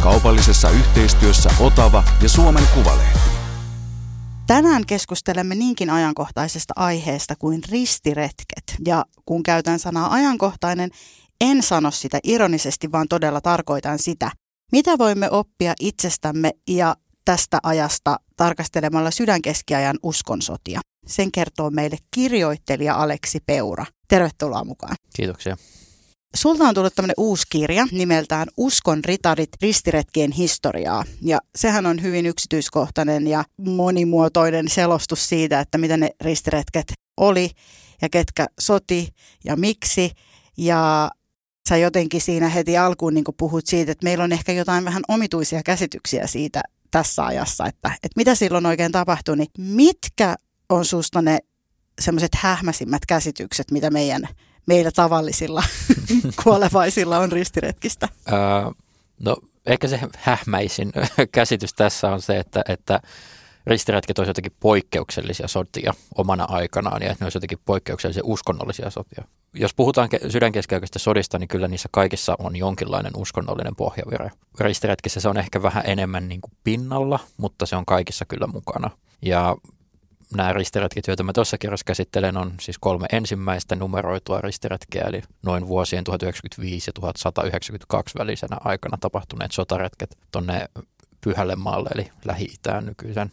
Kaupallisessa yhteistyössä Otava ja Suomen Kuvalehti. Tänään keskustelemme niinkin ajankohtaisesta aiheesta kuin ristiretket. Ja kun käytän sanaa ajankohtainen, en sano sitä ironisesti, vaan todella tarkoitan sitä, mitä voimme oppia itsestämme ja tästä ajasta tarkastelemalla sydänkeskiajan uskonsotia. Sen kertoo meille kirjoittelija Aleksi Peura. Tervetuloa mukaan. Kiitoksia. Sulta on tullut tämmöinen uusi kirja nimeltään Uskon ritarit ristiretkien historiaa. Ja sehän on hyvin yksityiskohtainen ja monimuotoinen selostus siitä, että mitä ne ristiretket oli ja ketkä soti ja miksi. Ja sä jotenkin siinä heti alkuun niin puhut siitä, että meillä on ehkä jotain vähän omituisia käsityksiä siitä tässä ajassa, että, että mitä silloin oikein tapahtui, niin mitkä on susta ne semmoiset hähmäsimmät käsitykset, mitä meidän meillä tavallisilla kuolevaisilla on ristiretkistä? Öö, no ehkä se hähmäisin käsitys tässä on se, että, että ristiretket olisivat jotenkin poikkeuksellisia sotia omana aikanaan ja että ne olisivat jotenkin poikkeuksellisia uskonnollisia sotia. Jos puhutaan sydänkeskeisistä sodista, niin kyllä niissä kaikissa on jonkinlainen uskonnollinen pohjavire. Ristiretkissä se on ehkä vähän enemmän niin kuin pinnalla, mutta se on kaikissa kyllä mukana. Ja nämä ristiretket, joita mä tuossa kirjassa käsittelen, on siis kolme ensimmäistä numeroitua ristiretkeä, eli noin vuosien 1995 ja 1192 välisenä aikana tapahtuneet sotaretket tuonne Pyhälle maalle, eli Lähi-Itään nykyisen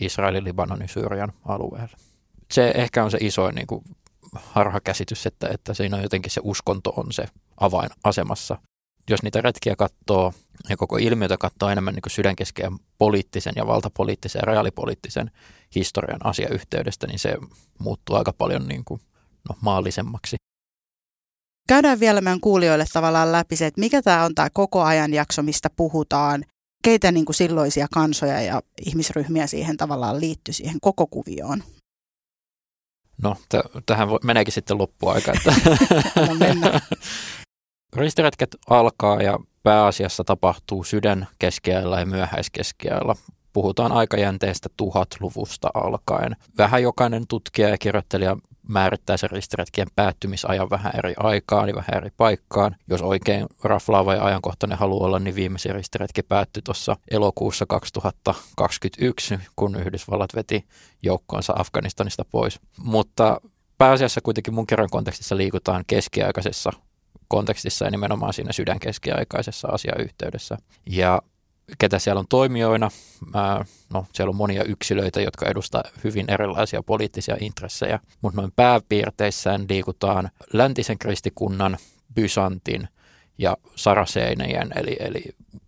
Israelin, Libanonin, Syyrian alueelle. Se ehkä on se isoin niin harhakäsitys, että, että siinä on jotenkin se uskonto on se avainasemassa jos niitä retkiä katsoo ja koko ilmiötä katsoo enemmän niin sydänkeskeän poliittisen ja valtapoliittisen ja reaalipoliittisen historian asiayhteydestä, niin se muuttuu aika paljon niin kuin, no, maallisemmaksi. Käydään vielä meidän kuulijoille tavallaan läpi se, että mikä tämä on tämä koko ajan jakso, mistä puhutaan, keitä niin kuin silloisia kansoja ja ihmisryhmiä siihen tavallaan liittyy siihen koko kuvioon. No, t- tähän meneekin sitten loppuaika. Että no. Ristiretket alkaa ja pääasiassa tapahtuu sydän keskiajalla ja myöhäiskeskiajalla. Puhutaan aikajänteestä tuhatluvusta alkaen. Vähän jokainen tutkija ja kirjoittelija määrittää sen ristiretkien päättymisajan vähän eri aikaan ja vähän eri paikkaan. Jos oikein raflaava ja ajankohtainen haluaa olla, niin viimeisin ristiretki päättyi tuossa elokuussa 2021, kun Yhdysvallat veti joukkoonsa Afganistanista pois. Mutta pääasiassa kuitenkin mun kirjan kontekstissa liikutaan keskiaikaisessa kontekstissa ja nimenomaan siinä sydänkeskiaikaisessa asiayhteydessä. Ja ketä siellä on toimijoina, no siellä on monia yksilöitä, jotka edustaa hyvin erilaisia poliittisia intressejä, mutta noin pääpiirteissään liikutaan läntisen kristikunnan, Byzantin ja Saraseinien, eli, eli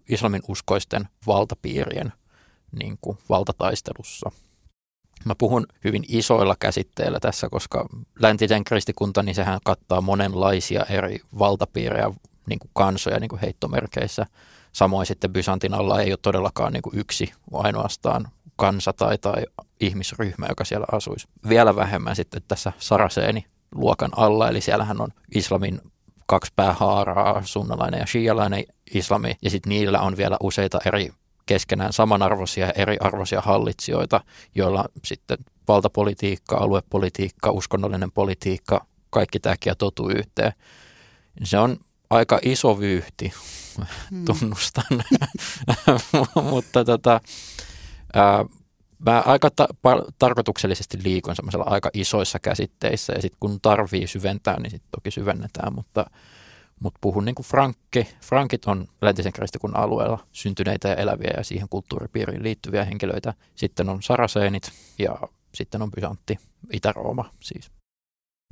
islamin uskoisten valtapiirien niin kuin valtataistelussa. Mä puhun hyvin isoilla käsitteillä tässä, koska läntisen kristikunta, niin sehän kattaa monenlaisia eri valtapiirejä, niin kuin kansoja niin kuin heittomerkeissä. Samoin sitten Byzantin alla ei ole todellakaan niin kuin yksi ainoastaan kansa tai, tai ihmisryhmä, joka siellä asuisi. Vielä vähemmän sitten tässä Saraseeni luokan alla, eli siellähän on islamin kaksi päähaaraa, sunnalainen ja shialainen islami, ja sitten niillä on vielä useita eri keskenään samanarvoisia ja eriarvoisia hallitsijoita, joilla sitten valtapolitiikka, aluepolitiikka, uskonnollinen politiikka, kaikki tämä totuu yhteen. Se on aika iso vyyhti, hmm. tunnustan, mutta tota, ää, mä aika ta- tarkoituksellisesti liikun semmoisella aika isoissa käsitteissä ja sitten kun tarvii syventää, niin sitten toki syvennetään, mutta mutta puhun niin kuin Frankki. Frankit on läntisen kristikunnan alueella syntyneitä ja eläviä ja siihen kulttuuripiiriin liittyviä henkilöitä. Sitten on Saraseenit ja sitten on Byzantti, Itä-Rooma siis.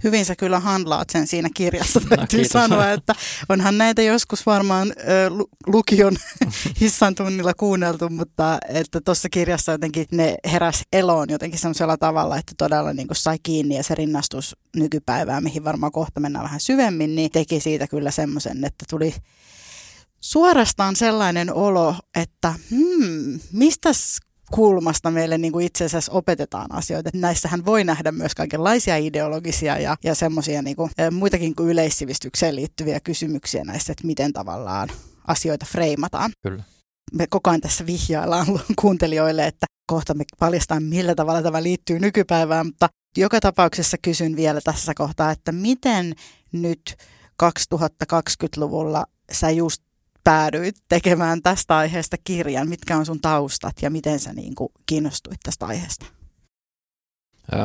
Hyvin sä kyllä handlaat sen siinä kirjassa, no, täytyy no, sanoa, että onhan näitä joskus varmaan lukion hissan tunnilla kuunneltu, mutta että tuossa kirjassa jotenkin ne heräs eloon jotenkin sellaisella tavalla, että todella niin kuin sai kiinni ja se rinnastus nykypäivään, mihin varmaan kohta mennään vähän syvemmin, niin teki siitä kyllä semmoisen, että tuli suorastaan sellainen olo, että hmm, mistäs kulmasta meille niin kuin itse asiassa opetetaan asioita. Että näissähän voi nähdä myös kaikenlaisia ideologisia ja, ja semmoisia niin kuin, muitakin kuin yleissivistykseen liittyviä kysymyksiä näissä, että miten tavallaan asioita freimataan. Kyllä. Me koko ajan tässä vihjaillaan kuuntelijoille, että kohta me paljastaan, millä tavalla tämä liittyy nykypäivään, mutta joka tapauksessa kysyn vielä tässä kohtaa, että miten nyt 2020-luvulla sä just päädyit tekemään tästä aiheesta kirjan? Mitkä on sun taustat ja miten sä niin kuin kiinnostuit tästä aiheesta?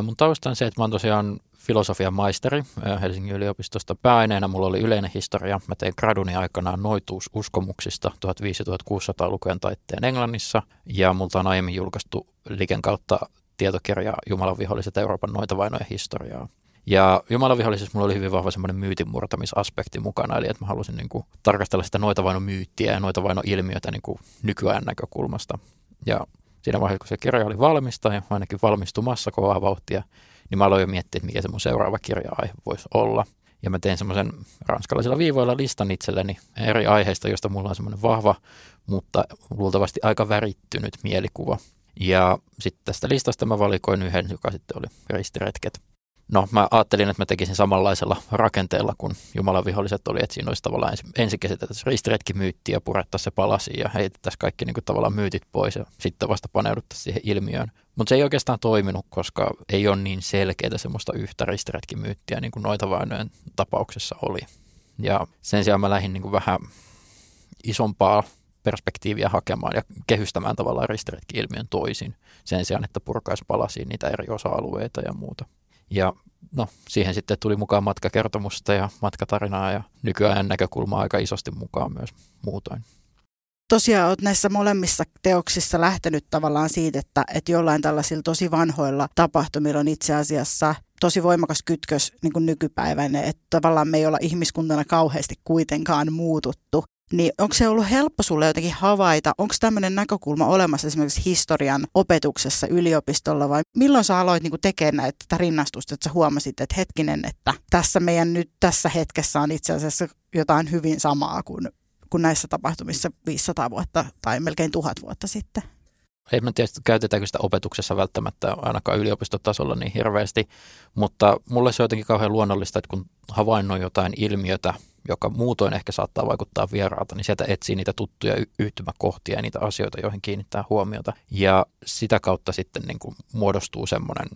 Mun tausta on se, että mä oon tosiaan filosofian maisteri Helsingin yliopistosta. Pääaineena mulla oli yleinen historia. Mä tein graduni aikanaan noituususkomuksista 1500-1600-lukujen taitteen Englannissa. Ja multa on aiemmin julkaistu Liken kautta tietokirja Jumalan viholliset Euroopan noitavainojen historiaa. Ja Jumalan vihollisessa mulla oli hyvin vahva semmoinen myytinmurtamisaspekti mukana, eli että mä halusin niin kuin, tarkastella sitä noitavainomyyttiä ja noitavaino-ilmiötä niin kuin nykyään näkökulmasta. Ja siinä vaiheessa, kun se kirja oli valmista ja ainakin valmistumassa kovaa vauhtia, niin mä aloin jo miettiä, että mikä se mun seuraava kirja-aihe voisi olla. Ja mä tein semmoisen ranskalaisilla viivoilla listan itselleni eri aiheista, joista mulla on semmoinen vahva, mutta luultavasti aika värittynyt mielikuva. Ja sitten tästä listasta mä valikoin yhden, joka sitten oli ristiretket. No mä ajattelin, että mä tekisin samanlaisella rakenteella kuin Jumalan viholliset oli, että siinä olisi tavallaan ensin, ensin käsiteltäisiin ristiretkimyyttiä ja purettaisiin se palasi ja heitettäisiin kaikki niin kuin, tavallaan myytit pois ja sitten vasta paneuduttaisiin siihen ilmiöön. Mutta se ei oikeastaan toiminut, koska ei ole niin selkeää semmoista yhtä ristiretkimyyttiä niin kuin noita vainojen tapauksessa oli. Ja sen sijaan mä lähdin niin kuin vähän isompaa perspektiiviä hakemaan ja kehystämään tavallaan ristiretki-ilmiön toisin sen sijaan, että purkaisi palasiin niitä eri osa-alueita ja muuta. Ja no, siihen sitten tuli mukaan matkakertomusta ja matkatarinaa ja nykyään näkökulmaa aika isosti mukaan myös muutoin. Tosiaan olet näissä molemmissa teoksissa lähtenyt tavallaan siitä, että, että jollain tällaisilla tosi vanhoilla tapahtumilla on itse asiassa tosi voimakas kytkös niin kuin nykypäiväinen, että tavallaan me ei olla ihmiskuntana kauheasti kuitenkaan muututtu. Niin onko se ollut helppo sulle jotenkin havaita, onko tämmöinen näkökulma olemassa esimerkiksi historian opetuksessa yliopistolla vai milloin sä aloit niin tekemään näitä tätä rinnastusta, että sä huomasit, että hetkinen, että tässä meidän nyt tässä hetkessä on itse asiassa jotain hyvin samaa kuin, kuin näissä tapahtumissa 500 vuotta tai melkein tuhat vuotta sitten? Ei mä tiedä, käytetäänkö sitä opetuksessa välttämättä ainakaan yliopistotasolla niin hirveästi, mutta mulle se on jotenkin kauhean luonnollista, että kun havainnoi jotain ilmiötä, joka muutoin ehkä saattaa vaikuttaa vieraalta, niin sieltä etsii niitä tuttuja yhtymäkohtia ja niitä asioita, joihin kiinnittää huomiota. Ja sitä kautta sitten niin kuin muodostuu semmoinen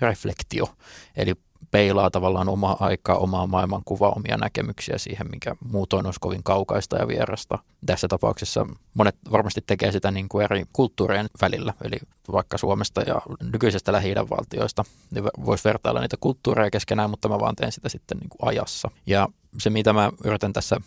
reflektio, eli peilaa tavallaan omaa aikaa, omaa maailmankuvaa, omia näkemyksiä siihen, mikä muutoin olisi kovin kaukaista ja vierasta. Tässä tapauksessa monet varmasti tekee sitä niin kuin eri kulttuurien välillä, eli vaikka Suomesta ja nykyisestä lähi valtioista, niin voisi vertailla niitä kulttuureja keskenään, mutta mä vaan teen sitä sitten niin kuin ajassa. Ja se, mitä mä yritän tässä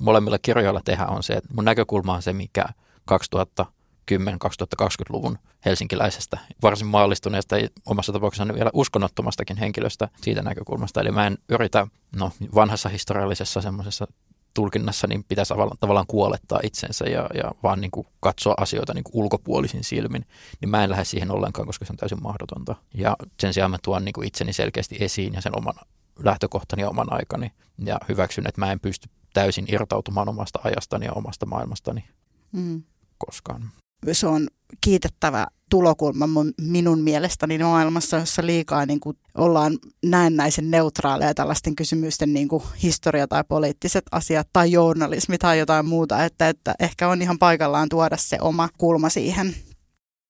molemmilla kirjoilla tehdä, on se, että mun näkökulma on se, mikä 2000 2010-2020-luvun helsinkiläisestä, varsin maallistuneesta omassa tapauksessani vielä uskonnottomastakin henkilöstä siitä näkökulmasta. Eli mä en yritä no, vanhassa historiallisessa semmoisessa tulkinnassa niin pitäisi tavallaan kuolettaa itsensä ja, ja vaan niin kuin katsoa asioita niin kuin ulkopuolisin silmin, niin mä en lähde siihen ollenkaan, koska se on täysin mahdotonta. Ja sen sijaan mä tuon niin kuin itseni selkeästi esiin ja sen oman lähtökohtani ja oman aikani. Ja hyväksyn, että mä en pysty täysin irtautumaan omasta ajastani ja omasta maailmastani mm. koskaan. Se on kiitettävä tulokulma minun mielestäni maailmassa, jossa liikaa niin kuin ollaan näennäisen neutraaleja tällaisten kysymysten niin kuin historia tai poliittiset asiat tai journalismi tai jotain muuta, että, että ehkä on ihan paikallaan tuoda se oma kulma siihen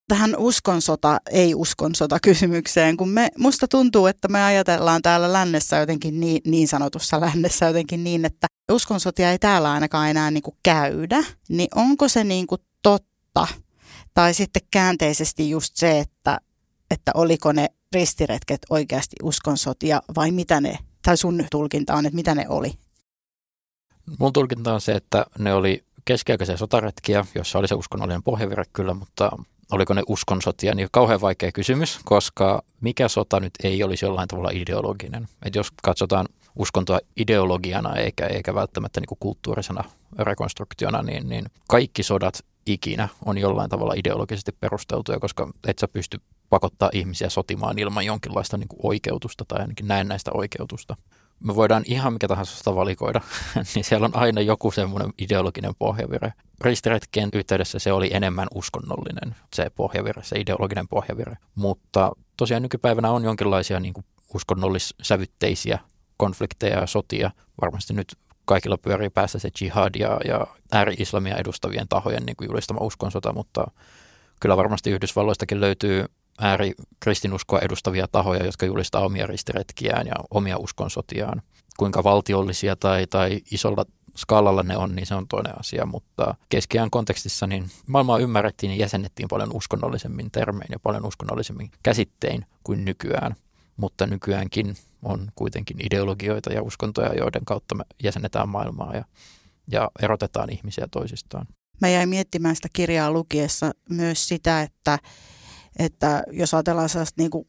tähän uskonsota, ei-uskonsota kysymykseen, kun me, musta tuntuu, että me ajatellaan täällä lännessä jotenkin niin, niin sanotussa lännessä jotenkin niin, että uskonsotia ei täällä ainakaan enää niin kuin käydä, niin onko se niin kuin totta? Tai sitten käänteisesti just se, että, että oliko ne ristiretket oikeasti uskonsotia vai mitä ne, tai sun tulkinta on, että mitä ne oli? Mun tulkinta on se, että ne oli keskiaikaisia sotaretkiä, jossa oli se uskonnollinen pohjavire kyllä, mutta oliko ne uskonsotia, niin kauhean vaikea kysymys, koska mikä sota nyt ei olisi jollain tavalla ideologinen. Et jos katsotaan uskontoa ideologiana eikä, eikä välttämättä niin kulttuurisena rekonstruktiona, niin, niin kaikki sodat ikinä on jollain tavalla ideologisesti perusteltuja, koska et sä pysty pakottaa ihmisiä sotimaan ilman jonkinlaista niin kuin oikeutusta tai ainakin näennäistä oikeutusta. Me voidaan ihan mikä tahansa sitä valikoida, niin siellä on aina joku semmoinen ideologinen pohjavire. Ristiretkien yhteydessä se oli enemmän uskonnollinen, se pohjavire, se ideologinen pohjavire. Mutta tosiaan nykypäivänä on jonkinlaisia niin uskonnollissävytteisiä konflikteja ja sotia. Varmasti nyt kaikilla pyörii päässä se jihad ja, ja ääri-islamia edustavien tahojen niin kuin julistama uskonsota, mutta kyllä varmasti Yhdysvalloistakin löytyy ääri-kristinuskoa edustavia tahoja, jotka julistaa omia ristiretkiään ja omia uskonsotiaan. Kuinka valtiollisia tai, tai isolla skaalalla ne on, niin se on toinen asia, mutta keskiään kontekstissa niin maailmaa ymmärrettiin ja jäsennettiin paljon uskonnollisemmin termein ja paljon uskonnollisemmin käsittein kuin nykyään. Mutta nykyäänkin on kuitenkin ideologioita ja uskontoja, joiden kautta me jäsennetään maailmaa ja, ja erotetaan ihmisiä toisistaan. Mä jäin miettimään sitä kirjaa lukiessa myös sitä, että, että jos ajatellaan sellaista niin kuin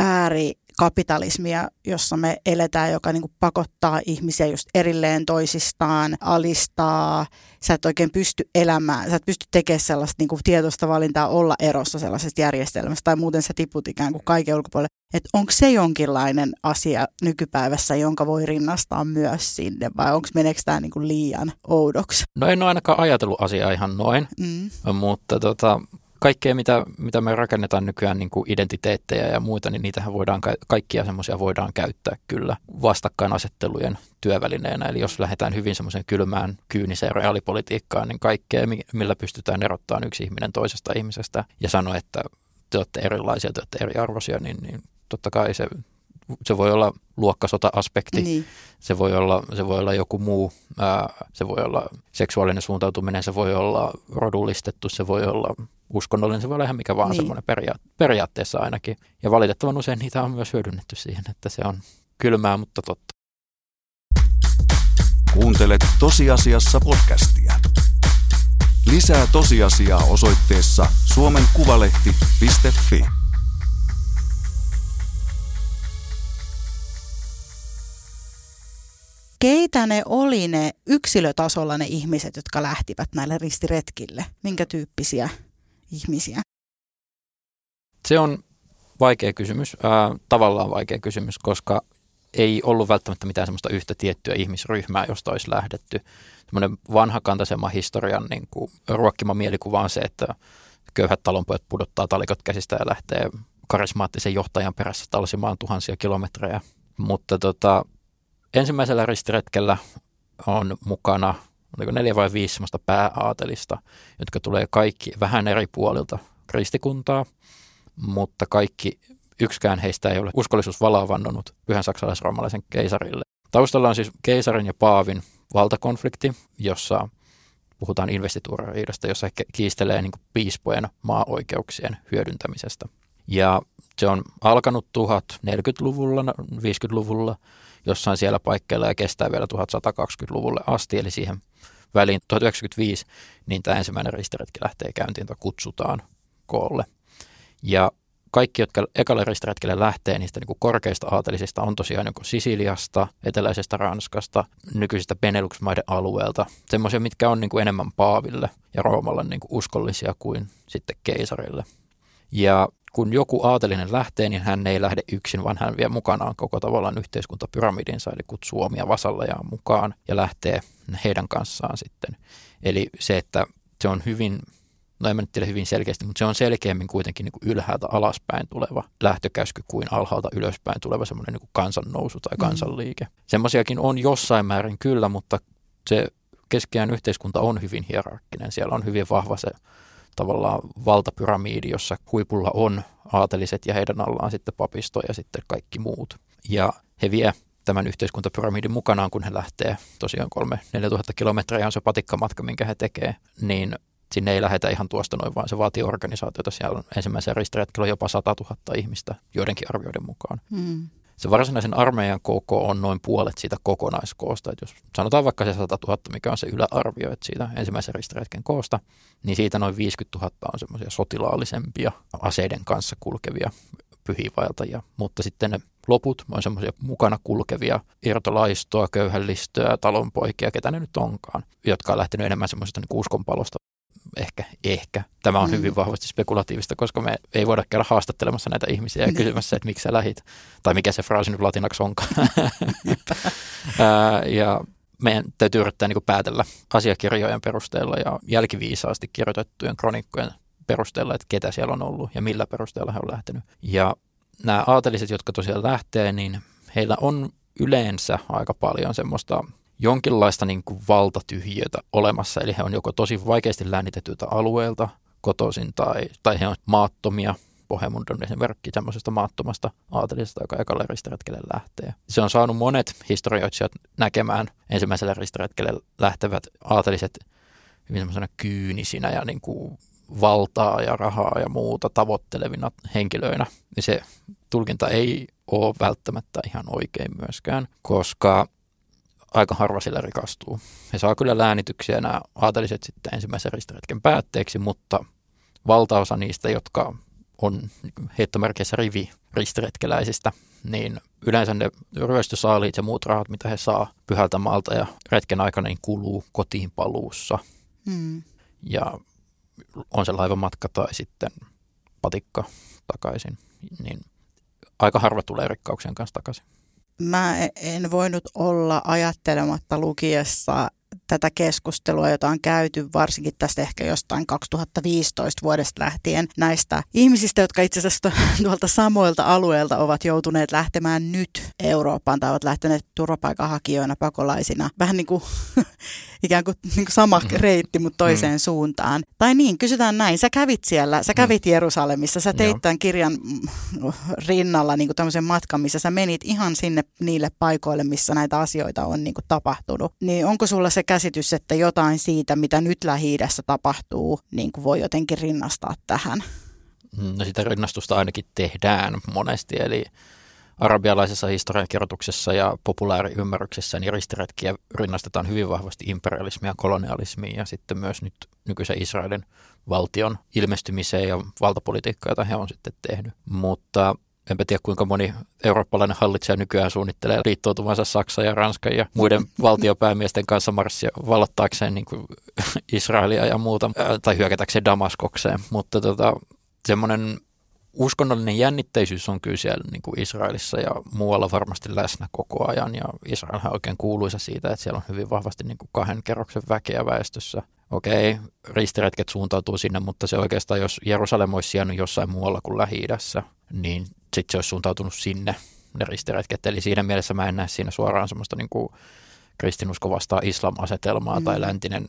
äärikapitalismia, jossa me eletään, joka niin kuin pakottaa ihmisiä just erilleen toisistaan, alistaa. Sä et oikein pysty elämään, sä et pysty tekemään sellaista niin kuin tietoista valintaa olla erossa sellaisesta järjestelmästä tai muuten sä tiput ikään kuin kaiken ulkopuolelle. Että onko se jonkinlainen asia nykypäivässä, jonka voi rinnastaa myös sinne vai onko meneekö tämä niin liian oudoksi? No en ole ainakaan ajatellut asiaa ihan noin, mm. mutta tota, kaikkea, mitä, mitä me rakennetaan nykyään, niin kuin identiteettejä ja muita, niin niitähän voidaan, kaikkia semmoisia voidaan käyttää kyllä vastakkainasettelujen työvälineenä. Eli jos lähdetään hyvin semmoiseen kylmään, kyyniseen reaalipolitiikkaan, niin kaikkea, millä pystytään erottamaan yksi ihminen toisesta ihmisestä ja sanoa, että te olette erilaisia, te olette eriarvoisia, niin, niin totta kai se se voi olla luokkasota-aspekti, niin. se, voi olla, se voi olla joku muu, ää, se voi olla seksuaalinen suuntautuminen, se voi olla rodullistettu, se voi olla uskonnollinen, se voi olla ihan mikä vaan niin. semmoinen peria- periaatteessa ainakin. Ja valitettavan usein niitä on myös hyödynnetty siihen, että se on kylmää, mutta totta. Kuuntelet tosiasiassa podcastia. Lisää tosiasiaa osoitteessa suomenkuvalehti.fi. keitä ne oli ne yksilötasolla ne ihmiset, jotka lähtivät näille ristiretkille? Minkä tyyppisiä ihmisiä? Se on vaikea kysymys, äh, tavallaan vaikea kysymys, koska ei ollut välttämättä mitään semmoista yhtä tiettyä ihmisryhmää, josta olisi lähdetty. Semmoinen vanhakantaisemma historian niin kuin, ruokkima mielikuva on se, että köyhät talonpojat pudottaa talikot käsistä ja lähtee karismaattisen johtajan perässä talsimaan tuhansia kilometrejä. Mutta tota, ensimmäisellä ristiretkellä on mukana oliko neljä vai viisi sellaista pääaatelista, jotka tulee kaikki vähän eri puolilta kristikuntaa, mutta kaikki yksikään heistä ei ole uskollisuusvalaa vannonut pyhän saksalais-roomalaisen keisarille. Taustalla on siis keisarin ja paavin valtakonflikti, jossa puhutaan investituurariidasta, jossa he kiistelee niin piispojen maa-oikeuksien hyödyntämisestä. Ja se on alkanut 1040-luvulla, 50-luvulla jossain siellä paikkeilla ja kestää vielä 1120-luvulle asti, eli siihen väliin 1995, niin tämä ensimmäinen ristiretki lähtee käyntiin tai kutsutaan koolle. Ja kaikki, jotka ekalle ristiretkelle lähtee niistä niin korkeista aatelisista, on tosiaan joko Sisiliasta, eteläisestä Ranskasta, nykyisistä Benelux-maiden alueelta. Semmoisia, mitkä on niin enemmän Paaville ja Roomalle niin kuin uskollisia kuin sitten keisarille. Ja kun joku aatelinen lähtee, niin hän ei lähde yksin, vaan hän vie mukanaan koko tavallaan yhteiskuntapyramidinsa, eli kutsuu omia vasallejaan mukaan ja lähtee heidän kanssaan sitten. Eli se, että se on hyvin, no en mä nyt tiedä hyvin selkeästi, mutta se on selkeämmin kuitenkin niin kuin ylhäältä alaspäin tuleva lähtökäsky kuin alhaalta ylöspäin tuleva semmoinen niin kuin kansannousu tai mm. kansanliike. Mm. Semmoisiakin on jossain määrin kyllä, mutta se keskeään yhteiskunta on hyvin hierarkkinen. Siellä on hyvin vahva se tavallaan valtapyramiidi, jossa huipulla on aateliset ja heidän allaan sitten papisto ja sitten kaikki muut. Ja he vie tämän yhteiskuntapyramidin mukanaan, kun he lähtee tosiaan kolme 4000 kilometriä on se patikkamatka, minkä he tekee, niin sinne ei lähetä ihan tuosta noin, vaan se vaatii organisaatiota. Siellä on ensimmäisen ristiretkellä jopa 100 000 ihmistä joidenkin arvioiden mukaan. Mm se varsinaisen armeijan koko on noin puolet siitä kokonaiskoosta. Että jos sanotaan vaikka se 100 000, mikä on se yläarvio että siitä ensimmäisen ristiretken koosta, niin siitä noin 50 000 on semmoisia sotilaallisempia aseiden kanssa kulkevia pyhiinvaeltajia. Mutta sitten ne loput on semmoisia mukana kulkevia irtolaistoa, köyhällistöä, talonpoikia, ketä ne nyt onkaan, jotka on lähtenyt enemmän semmoisesta niin uskonpalosta ehkä, ehkä. Tämä on mm. hyvin vahvasti spekulatiivista, koska me ei voida käydä haastattelemassa näitä ihmisiä ja niin. kysymässä, että miksi sä lähit, tai mikä se fraasi nyt latinaksi onkaan. ja meidän täytyy yrittää niin päätellä asiakirjojen perusteella ja jälkiviisaasti kirjoitettujen kronikkojen perusteella, että ketä siellä on ollut ja millä perusteella he on lähtenyt. Ja nämä aateliset, jotka tosiaan lähtee, niin heillä on yleensä aika paljon semmoista jonkinlaista niin kuin valtatyhjiötä olemassa, eli he on joko tosi vaikeasti läänitetyltä alueelta kotoisin tai, tai he on maattomia. Pohemund on esimerkki semmoisesta maattomasta aatelisesta, joka ekalle ristiretkelle lähtee. Se on saanut monet historioitsijat näkemään ensimmäiselle ristiretkelle lähtevät aateliset hyvin kyynisinä ja niin kuin valtaa ja rahaa ja muuta tavoittelevina henkilöinä. Ja se tulkinta ei ole välttämättä ihan oikein myöskään, koska aika harva sillä rikastuu. He saa kyllä läänityksiä nämä aateliset sitten ensimmäisen ristiretken päätteeksi, mutta valtaosa niistä, jotka on heittomerkeissä rivi ristiretkeläisistä, niin yleensä ne ryöstösaaliit ja muut rahat, mitä he saa pyhältä maalta ja retken aikana, niin kuluu kotiin paluussa. Hmm. Ja on se laivamatka tai sitten patikka takaisin, niin aika harva tulee rikkauksien kanssa takaisin. Mä en voinut olla ajattelematta lukiessa tätä keskustelua, jota on käyty varsinkin tästä ehkä jostain 2015 vuodesta lähtien näistä ihmisistä, jotka itse asiassa tuolta samoilta alueilta ovat joutuneet lähtemään nyt Eurooppaan tai ovat lähteneet turvapaikanhakijoina pakolaisina. Vähän niin kuin ikään kuin, niin kuin sama mm. reitti, mutta toiseen mm. suuntaan. Tai niin, kysytään näin. Sä kävit siellä, sä kävit mm. Jerusalemissa, sä teit Joo. tämän kirjan rinnalla niin kuin tämmöisen matkan, missä sä menit ihan sinne niille paikoille, missä näitä asioita on niin kuin tapahtunut. Niin onko sulla se käsitys, että jotain siitä, mitä nyt lähi tapahtuu, niin kuin voi jotenkin rinnastaa tähän? No sitä rinnastusta ainakin tehdään monesti, eli arabialaisessa historiankirjoituksessa ja populaariymmärryksessä niin ristiretkiä rinnastetaan hyvin vahvasti imperialismiin ja kolonialismiin ja sitten myös nyt nykyisen Israelin valtion ilmestymiseen ja valtapolitiikkaan, jota he on sitten tehnyt. Mutta enpä tiedä kuinka moni eurooppalainen hallitsija nykyään suunnittelee liittoutumansa Saksan ja Ranskan ja muiden valtiopäämiesten kanssa marssia vallottaakseen niin kuin Israelia ja muuta, tai hyökätäkseen Damaskokseen. Mutta tota, semmoinen uskonnollinen jännitteisyys on kyllä siellä niin kuin Israelissa ja muualla varmasti läsnä koko ajan. Ja Israel on oikein kuuluisa siitä, että siellä on hyvin vahvasti niin kuin kahden kerroksen väkeä väestössä. Okei, ristiretket suuntautuu sinne, mutta se oikeastaan, jos Jerusalem olisi sijainnut jossain muualla kuin lähi niin sitten se olisi suuntautunut sinne ne ristiretket. Eli siinä mielessä mä en näe siinä suoraan semmoista niin kuin kristinusko vastaa islam-asetelmaa mm. tai läntinen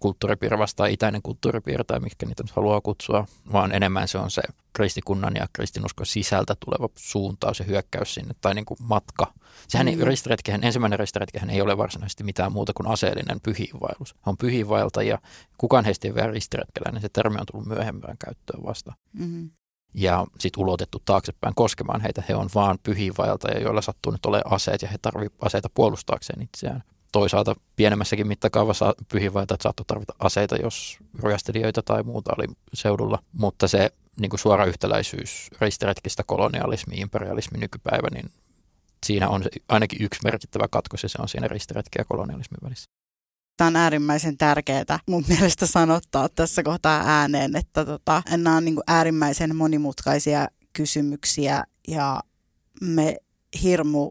kulttuuripiirre vastaan itäinen kulttuuripiirre tai mikä niitä nyt haluaa kutsua, vaan enemmän se on se kristikunnan ja kristinuskon sisältä tuleva suuntaus ja hyökkäys sinne tai niin kuin matka. Sehän mm. ristiretkehän, ensimmäinen ristiretkehän ei ole varsinaisesti mitään muuta kuin aseellinen pyhiinvaellus. He on pyhiinvaeltajia, kukaan heistä ei ole ristiretkeläinen, se termi on tullut myöhempään käyttöön vasta. Mm. Ja sitten ulotettu taaksepäin koskemaan heitä. He on vaan pyhiinvaeltajia, joilla sattuu nyt olemaan aseet ja he tarvitsevat aseita puolustaakseen itseään toisaalta pienemmässäkin mittakaavassa pyhiinvaeltajat saattoi tarvita aseita, jos ryöstelijöitä tai muuta oli seudulla, mutta se niin kuin suora yhtäläisyys ristiretkistä kolonialismi, imperialismi nykypäivä, niin siinä on ainakin yksi merkittävä katkos ja se on siinä ristiretki ja kolonialismin välissä. Tämä on äärimmäisen tärkeää mun mielestä sanottaa tässä kohtaa ääneen, että tota, nämä on niin kuin äärimmäisen monimutkaisia kysymyksiä ja me hirmu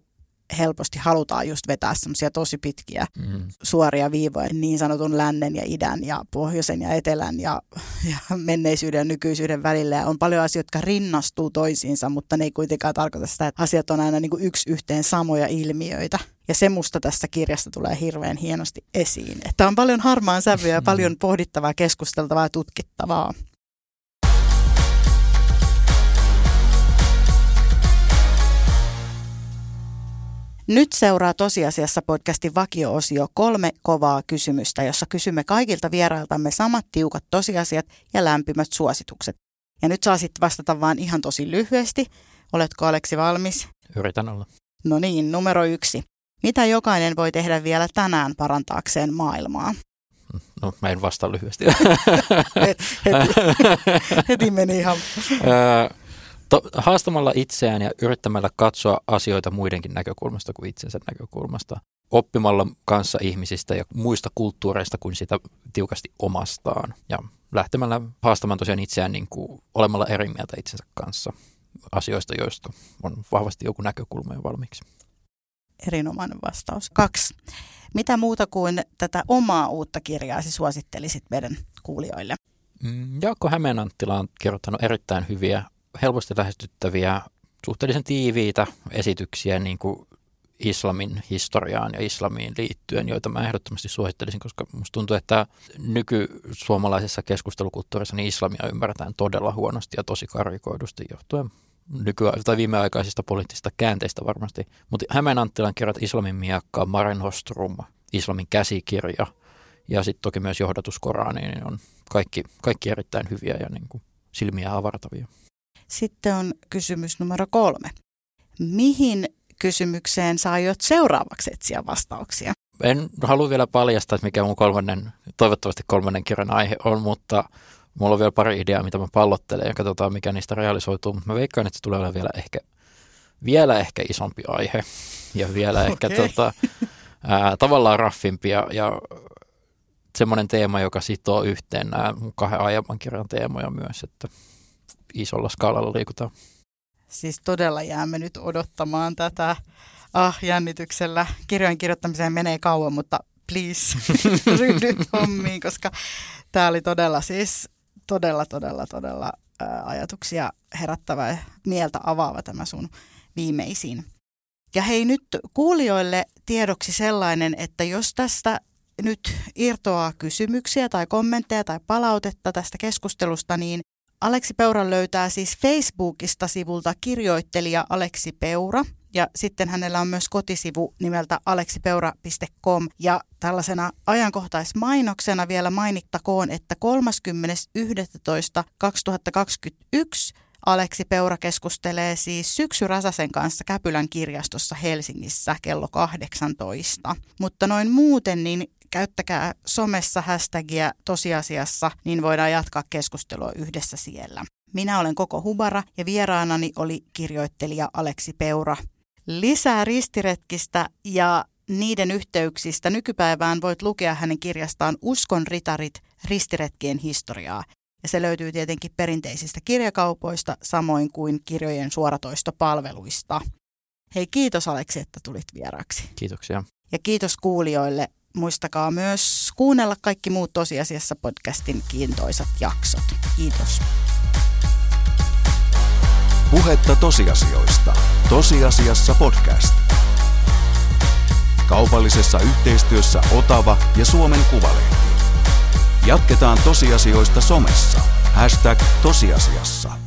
helposti halutaan just vetää semmoisia tosi pitkiä mm. suoria viivoja niin sanotun lännen ja idän ja pohjoisen ja etelän ja, ja menneisyyden ja nykyisyyden välillä. Ja on paljon asioita, jotka rinnastuu toisiinsa, mutta ne ei kuitenkaan tarkoita sitä, että asiat on aina niin kuin yksi yhteen samoja ilmiöitä. Ja se musta tässä kirjasta tulee hirveän hienosti esiin. Että on paljon harmaan sävyä ja paljon pohdittavaa, keskusteltavaa ja tutkittavaa. Nyt seuraa tosiasiassa podcastin vakio-osio kolme kovaa kysymystä, jossa kysymme kaikilta vierailtamme samat tiukat tosiasiat ja lämpimät suositukset. Ja nyt saa sitten vastata vaan ihan tosi lyhyesti. Oletko Aleksi valmis? Yritän olla. No niin, numero yksi. Mitä jokainen voi tehdä vielä tänään parantaakseen maailmaa? No mä en vastaa lyhyesti. heti, heti meni ihan... To, haastamalla itseään ja yrittämällä katsoa asioita muidenkin näkökulmasta kuin itsensä näkökulmasta. Oppimalla kanssa ihmisistä ja muista kulttuureista kuin sitä tiukasti omastaan. Ja lähtemällä haastamaan tosiaan itseään niin kuin olemalla eri mieltä itsensä kanssa asioista, joista on vahvasti joku näkökulma jo valmiiksi. Erinomainen vastaus. Kaksi. Mitä muuta kuin tätä omaa uutta kirjaasi suosittelisit meidän kuulijoille? Mm, Jaakko Hämeenanttila on kirjoittanut erittäin hyviä, helposti lähestyttäviä, suhteellisen tiiviitä esityksiä niin kuin islamin historiaan ja islamiin liittyen, joita mä ehdottomasti suosittelisin, koska musta tuntuu, että nyky-suomalaisessa keskustelukulttuurissa niin islamia ymmärretään todella huonosti ja tosi karikoidusti johtuen nykyä- tai viimeaikaisista poliittisista käänteistä varmasti. Mutta Hämeen Anttilan kirjat Islamin miakka, Maren Hostrum, Islamin käsikirja ja sitten toki myös johdatus Koraniin niin on kaikki, kaikki erittäin hyviä ja niin kuin silmiä avartavia. Sitten on kysymys numero kolme. Mihin kysymykseen sä aiot seuraavaksi etsiä vastauksia? En halua vielä paljastaa, mikä mun kolmannen, toivottavasti kolmannen kirjan aihe on, mutta mulla on vielä pari ideaa, mitä mä pallottelen ja katsotaan, mikä niistä realisoituu. Mutta mä veikkaan, että se tulee olemaan vielä ehkä, vielä ehkä isompi aihe ja vielä okay. ehkä tota, ää, tavallaan raffimpi ja, ja semmoinen teema, joka sitoo yhteen nämä kahden aiemman kirjan teemoja myös, että isolla skaalalla liikutaan. Siis todella jäämme nyt odottamaan tätä ah, jännityksellä. Kirjojen kirjoittamiseen menee kauan, mutta please ryhdy hommiin, koska tämä oli todella siis todella, todella, todella ää, ajatuksia herättävä ja mieltä avaava tämä sun viimeisin. Ja hei nyt kuulijoille tiedoksi sellainen, että jos tästä nyt irtoaa kysymyksiä tai kommentteja tai palautetta tästä keskustelusta, niin Aleksi Peura löytää siis Facebookista sivulta kirjoittelija Aleksi Peura ja sitten hänellä on myös kotisivu nimeltä aleksipeura.com ja tällaisena ajankohtaismainoksena vielä mainittakoon, että 30.11.2021 Aleksi Peura keskustelee siis Syksy Rasasen kanssa Käpylän kirjastossa Helsingissä kello 18. Mutta noin muuten niin käyttäkää somessa hashtagia tosiasiassa, niin voidaan jatkaa keskustelua yhdessä siellä. Minä olen Koko Hubara ja vieraanani oli kirjoittelija Aleksi Peura. Lisää ristiretkistä ja niiden yhteyksistä nykypäivään voit lukea hänen kirjastaan Uskon ritarit, ristiretkien historiaa. Ja se löytyy tietenkin perinteisistä kirjakaupoista, samoin kuin kirjojen suoratoistopalveluista. Hei, kiitos Aleksi, että tulit vieraksi. Kiitoksia. Ja kiitos kuulijoille muistakaa myös kuunnella kaikki muut tosiasiassa podcastin kiintoisat jaksot. Kiitos. Puhetta tosiasioista. Tosiasiassa podcast. Kaupallisessa yhteistyössä Otava ja Suomen Kuvalehti. Jatketaan tosiasioista somessa. Hashtag tosiasiassa.